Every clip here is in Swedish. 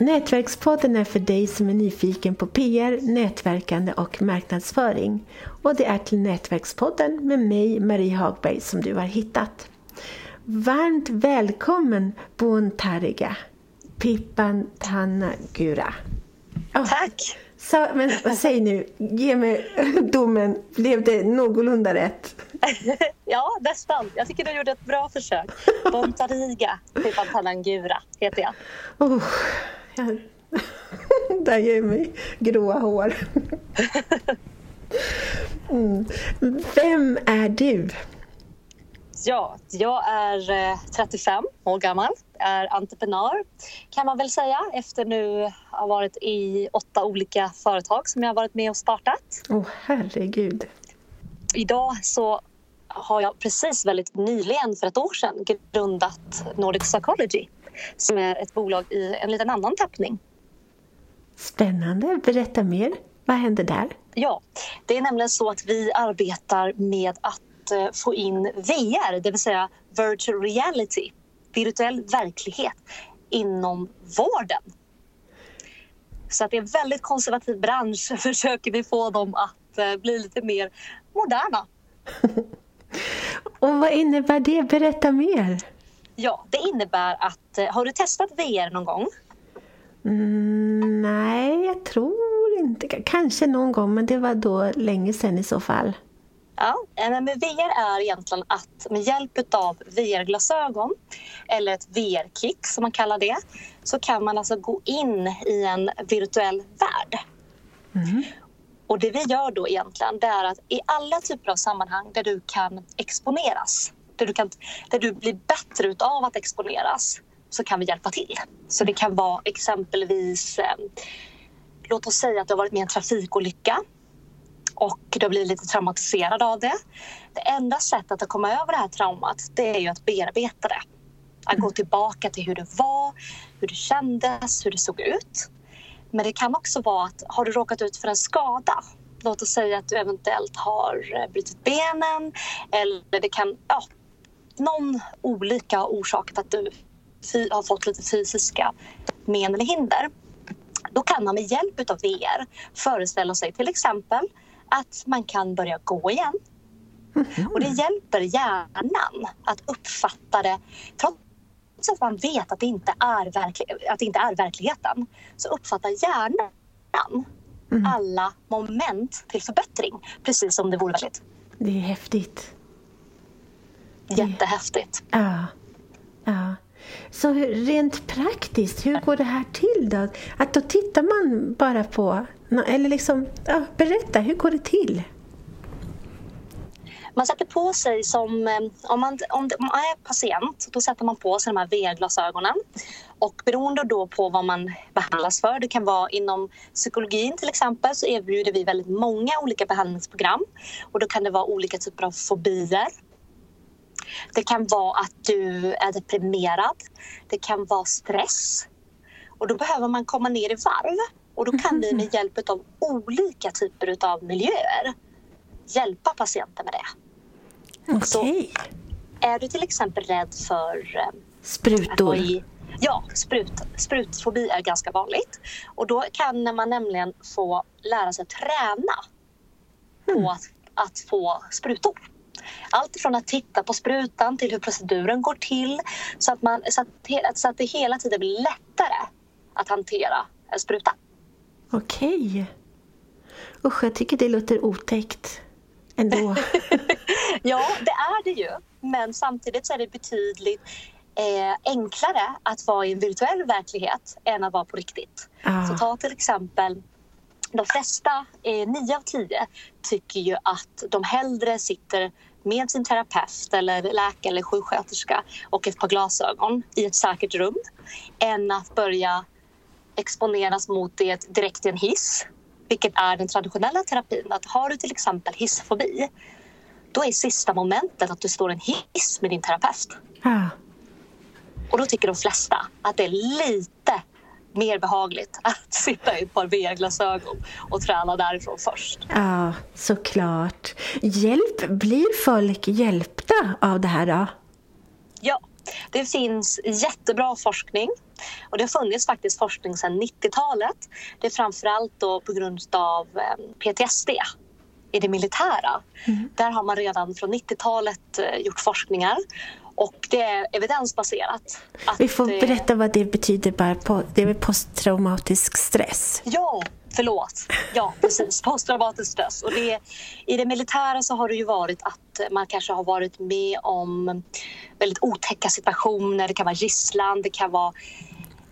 Nätverkspodden är för dig som är nyfiken på PR, nätverkande och marknadsföring. Och det är till Nätverkspodden med mig, Marie Hagberg, som du har hittat. Varmt välkommen Bon Tariga, Pippan Tanagura. Oh. Tack! Så, men säg nu, ge mig domen. Blev det någorlunda rätt? ja, nästan. Jag tycker du gjorde ett bra försök. Bontariga Pippan Tanagura heter jag. Oh. Jag... Där ger mig gråa hår. Mm. Vem är du? Ja, jag är 35 eh, år gammal, är entreprenör kan man väl säga efter nu ha varit i åtta olika företag som jag har varit med och startat. Åh oh, herregud. Idag så har jag precis väldigt nyligen för ett år sedan grundat Nordic Psychology som är ett bolag i en liten annan tappning. Spännande. Berätta mer. Vad händer där? Ja, det är nämligen så att vi arbetar med att eh, få in VR, det vill säga virtual reality, virtuell verklighet inom vården. Så att det är en väldigt konservativ bransch försöker vi få dem att eh, bli lite mer moderna. Och vad innebär det? Berätta mer. Ja, det innebär att... Eh, har du testat VR någon gång? Mm, nej, jag tror inte. Kanske någon gång, men det var då länge sedan i så fall. Ja, eh, men VR är egentligen att med hjälp av VR-glasögon eller ett VR-kit som man kallar det så kan man alltså gå in i en virtuell värld. Mm. Och det vi gör då egentligen det är att i alla typer av sammanhang där du kan exponeras där du, kan, där du blir bättre av att exponeras så kan vi hjälpa till. Så det kan vara exempelvis, eh, låt oss säga att du har varit med i en trafikolycka och du har blivit lite traumatiserad av det. Det enda sättet att komma över det här traumat det är ju att bearbeta det. Att gå tillbaka till hur det var, hur det kändes, hur det såg ut. Men det kan också vara att har du råkat ut för en skada Låt oss säga att du eventuellt har eh, brutit benen eller det kan, ja, någon olika orsak till att du har fått lite fysiska men eller hinder. Då kan man med hjälp av VR föreställa sig till exempel att man kan börja gå igen. Och det hjälper hjärnan att uppfatta det trots att man vet att det inte är, verklig, att det inte är verkligheten så uppfattar hjärnan mm. alla moment till förbättring precis som det vore verkligt. Det är häftigt. Jättehäftigt. Ja. ja. Så rent praktiskt, hur går det här till då? Att då tittar man bara på, eller liksom, ja, berätta, hur går det till? Man sätter på sig som, eh, om man, om man är patient, då sätter man på sig de här VR-glasögonen. Och beroende då på vad man behandlas för, det kan vara inom psykologin till exempel, så erbjuder vi väldigt många olika behandlingsprogram. Och då kan det vara olika typer av fobier, det kan vara att du är deprimerad. Det kan vara stress. Och då behöver man komma ner i varv. Och då kan vi med hjälp av olika typer av miljöer hjälpa patienten med det. Okay. Så är du till exempel rädd för eh, sprutor? I, ja, sprut, sprutfobi är ganska vanligt. Och då kan man nämligen få lära sig träna på mm. att, att få sprutor. Allt ifrån att titta på sprutan till hur proceduren går till så att, man, så att, så att det hela tiden blir lättare att hantera en spruta. Okej. Okay. Usch, jag tycker det låter otäckt ändå. ja, det är det ju. Men samtidigt så är det betydligt eh, enklare att vara i en virtuell verklighet än att vara på riktigt. Ah. Så ta till exempel de flesta, eh, nio av tio, tycker ju att de hellre sitter med sin terapeut eller läkare eller sjuksköterska och ett par glasögon i ett säkert rum än att börja exponeras mot det direkt i en hiss, vilket är den traditionella terapin. Att har du till exempel hissfobi, då är sista momentet att du står i en hiss med din terapeut. Ja. Och då tycker de flesta att det är lite mer behagligt att sitta i ett par VR-glasögon och träna därifrån först. Ja, såklart. Hjälp, blir folk hjälpta av det här då? Ja, Det finns jättebra forskning och det har funnits faktiskt forskning sedan 90-talet. Det är framförallt då på grund av eh, PTSD i det militära. Mm. Där har man redan från 90-talet eh, gjort forskningar och det är evidensbaserat. Vi får berätta vad det betyder bara det är posttraumatisk stress. Ja, förlåt. Ja, precis. Posttraumatisk stress. Och det, I det militära så har det ju varit att man kanske har varit med om väldigt otäcka situationer. Det kan vara gisslan, det kan vara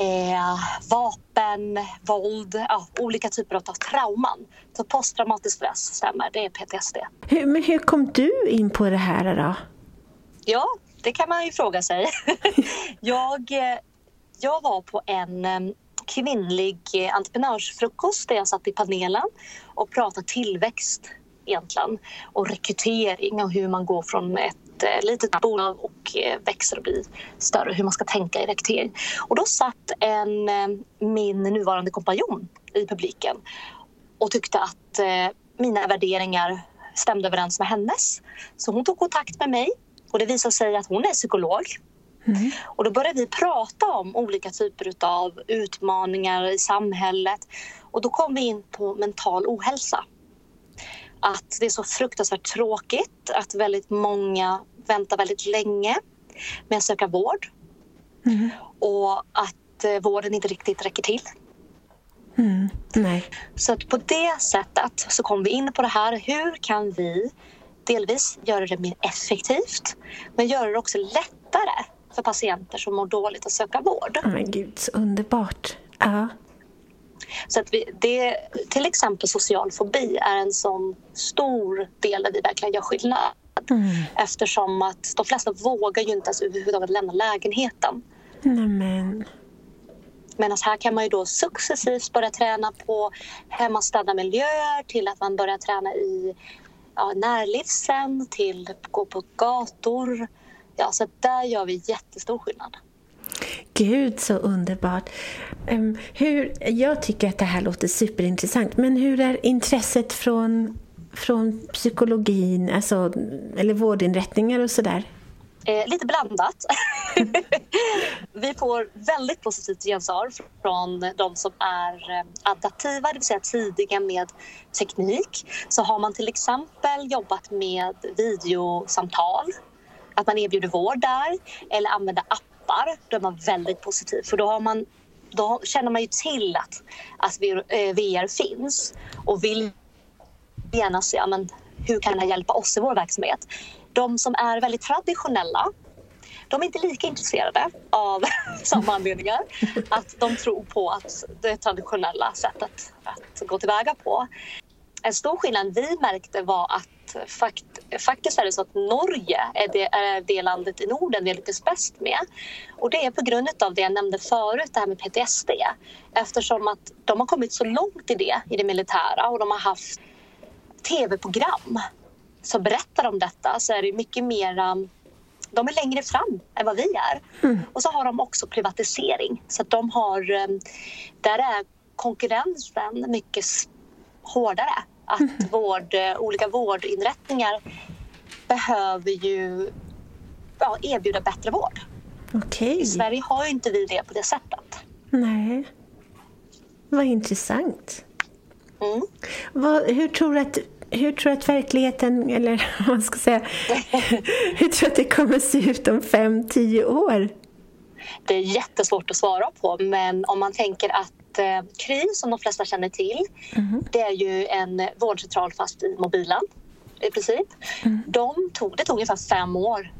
eh, vapen, våld, ja, olika typer av trauman. Så posttraumatisk stress stämmer, det är PTSD. Hur, men hur kom du in på det här då? Ja, det kan man ju fråga sig. jag, eh, jag var på en eh, kvinnlig entreprenörsfrukost där jag satt i panelen och pratade tillväxt egentligen och rekrytering och hur man går från ett eh, litet bolag och växer och blir större, hur man ska tänka i rekrytering. Och då satt en, min nuvarande kompanjon i publiken och tyckte att mina värderingar stämde överens med hennes. Så hon tog kontakt med mig och det visade sig att hon är psykolog. Mm. Och då började vi prata om olika typer av utmaningar i samhället. Och då kom vi in på mental ohälsa. Att det är så fruktansvärt tråkigt att väldigt många väntar väldigt länge med att söka vård. Mm. Och att eh, vården inte riktigt räcker till. Mm. Nej. Så att på det sättet så kom vi in på det här. Hur kan vi delvis göra det mer effektivt men göra det också lättare för patienter som mår dåligt att söka vård. Men gud, så underbart. Ja. Så att vi, det, till exempel social fobi är en sån stor del där vi verkligen gör skillnad. Mm. Eftersom att de flesta vågar ju inte ens överhuvudtaget lämna lägenheten. Nämen. Medan här kan man ju då successivt börja träna på hemmastädda miljöer till att man börjar träna i ja, närlivsen till gå på gator. Ja, så där gör vi jättestor skillnad. Gud, så underbart. Um, hur, jag tycker att det här låter superintressant, men hur är intresset från, från psykologin, alltså, eller vårdinrättningar och sådär? Eh, lite blandat. vi får väldigt positivt gensvar från de som är eh, adaptiva, det vill säga tidiga med teknik. Så har man till exempel jobbat med videosamtal, att man erbjuder vård där, eller använder appar, då är man väldigt positiv. För då, har man, då känner man ju till att, att VR eh, finns och vill gärna se men, hur kan det hjälpa oss i vår verksamhet. De som är väldigt traditionella de är inte lika intresserade av samma anledningar. Att de tror på att det traditionella sättet att gå tillväga på. En stor skillnad vi märkte var att fakt, faktiskt är det så att Norge är det, är det landet i Norden vi lyckas bäst med. Och det är på grund av det jag nämnde förut, det här med PTSD. Eftersom att de har kommit så långt i det, i det militära och de har haft tv-program som berättar om detta så är det mycket mer de är längre fram än vad vi är. Mm. Och så har de också privatisering. Så att de har, ehm, där är konkurrensen mycket hårdare. Att vård, olika vårdinrättningar behöver ju ja, erbjuda bättre vård. Okay. I Sverige har ju inte vi det på det sättet. Nej. Vad intressant. Mm. Vad, hur tror du att hur tror du att verkligheten, eller vad man ska säga, hur tror du att det kommer se ut om fem, tio år? Det är jättesvårt att svara på, men om man tänker att eh, Kry, som de flesta känner till, mm. det är ju en vårdcentral fast i mobilen i princip. Mm. De tog, det tog ungefär fem år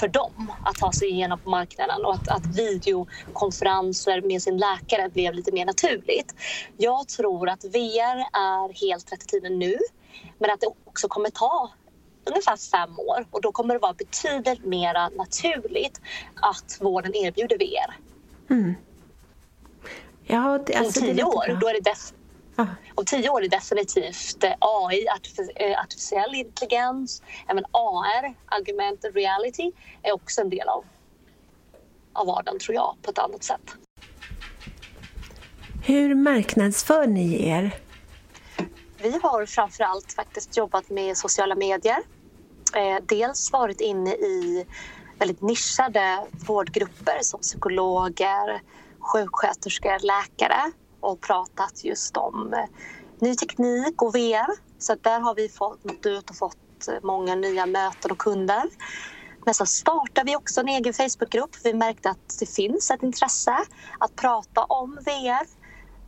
för dem att ta sig igenom på marknaden och att, att videokonferenser med sin läkare blev lite mer naturligt. Jag tror att VR är helt rätt i tiden nu men att det också kommer ta ungefär fem år och då kommer det vara betydligt mer naturligt att vården erbjuder VR. Mm. Ja, det, alltså, om tio år, då är det def- ah. om tio år är det definitivt eh, AI, eh, artificiell intelligens, även AR, augmented reality, är också en del av, av vardagen tror jag, på ett annat sätt. Hur marknadsför ni er? Vi har framförallt faktiskt jobbat med sociala medier. Eh, dels varit inne i väldigt nischade vårdgrupper som psykologer, sjuksköterskor, läkare och pratat just om eh, ny teknik och VR. Så där har vi fått, nått ut och fått många nya möten och kunder. Men så startade vi också en egen Facebookgrupp. Vi märkte att det finns ett intresse att prata om VR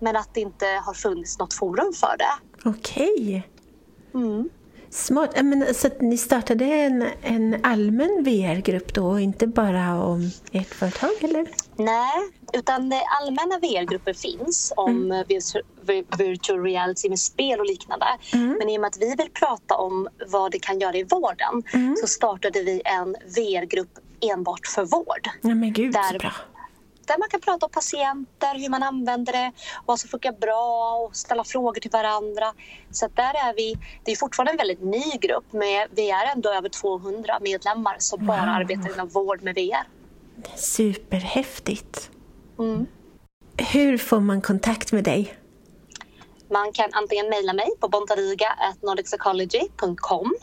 men att det inte har funnits något forum för det. Okej. Mm. Smart. Men, så ni startade en, en allmän VR-grupp då, och inte bara om ert företag, eller? Nej, utan allmänna VR-grupper finns om mm. virtual reality med spel och liknande. Mm. Men i och med att vi vill prata om vad det kan göra i vården mm. så startade vi en VR-grupp enbart för vård. Ja, men gud, där, bra där man kan prata om patienter, hur man använder det, vad som funkar bra och ställa frågor till varandra. Så där är vi, det är fortfarande en väldigt ny grupp men vi är ändå över 200 medlemmar som bara wow. arbetar inom vård med VR. Superhäftigt! Mm. Hur får man kontakt med dig? Man kan antingen mejla mig på bontariga.nordicsecology.com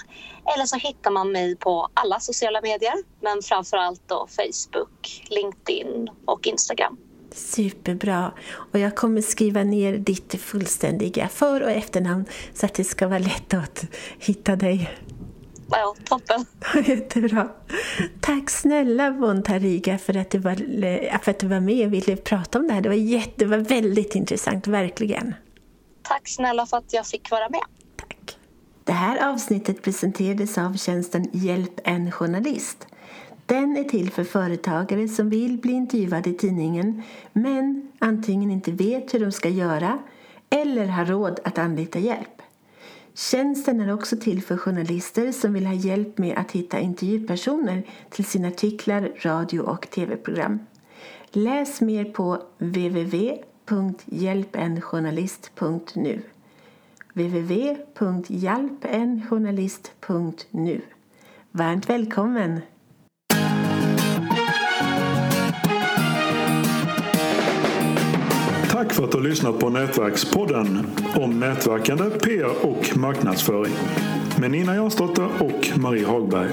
eller så hittar man mig på alla sociala medier, men framförallt då Facebook, LinkedIn och Instagram. Superbra. Och jag kommer skriva ner ditt fullständiga för och efternamn så att det ska vara lätt att hitta dig. Ja, toppen. Jättebra. Tack snälla Bontariga för att, du var, för att du var med och ville prata om det här. Det var, jätte, det var väldigt intressant, verkligen. Tack snälla för att jag fick vara med. Tack. Det här avsnittet presenterades av tjänsten Hjälp en journalist. Den är till för företagare som vill bli intervjuade i tidningen men antingen inte vet hur de ska göra eller har råd att anlita hjälp. Tjänsten är också till för journalister som vill ha hjälp med att hitta intervjupersoner till sina artiklar, radio och tv-program. Läs mer på www www.hjälpenjournalist.nu www.hjälpenjournalist.nu Varmt välkommen! Tack för att du har lyssnat på Nätverkspodden om nätverkande, PR och marknadsföring med Nina Jansdotter och Marie Hagberg.